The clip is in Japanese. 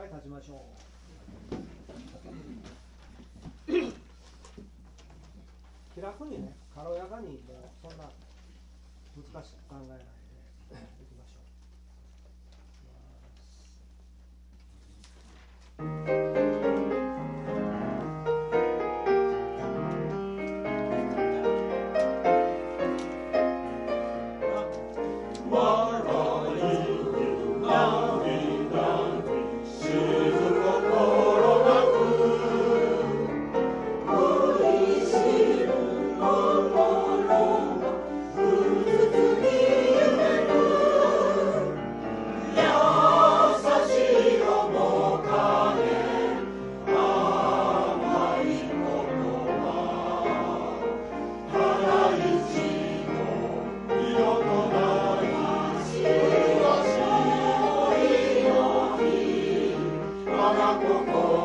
はい立ちましょう。気楽にね軽やかにもうそんな難しく考えないで。Bwana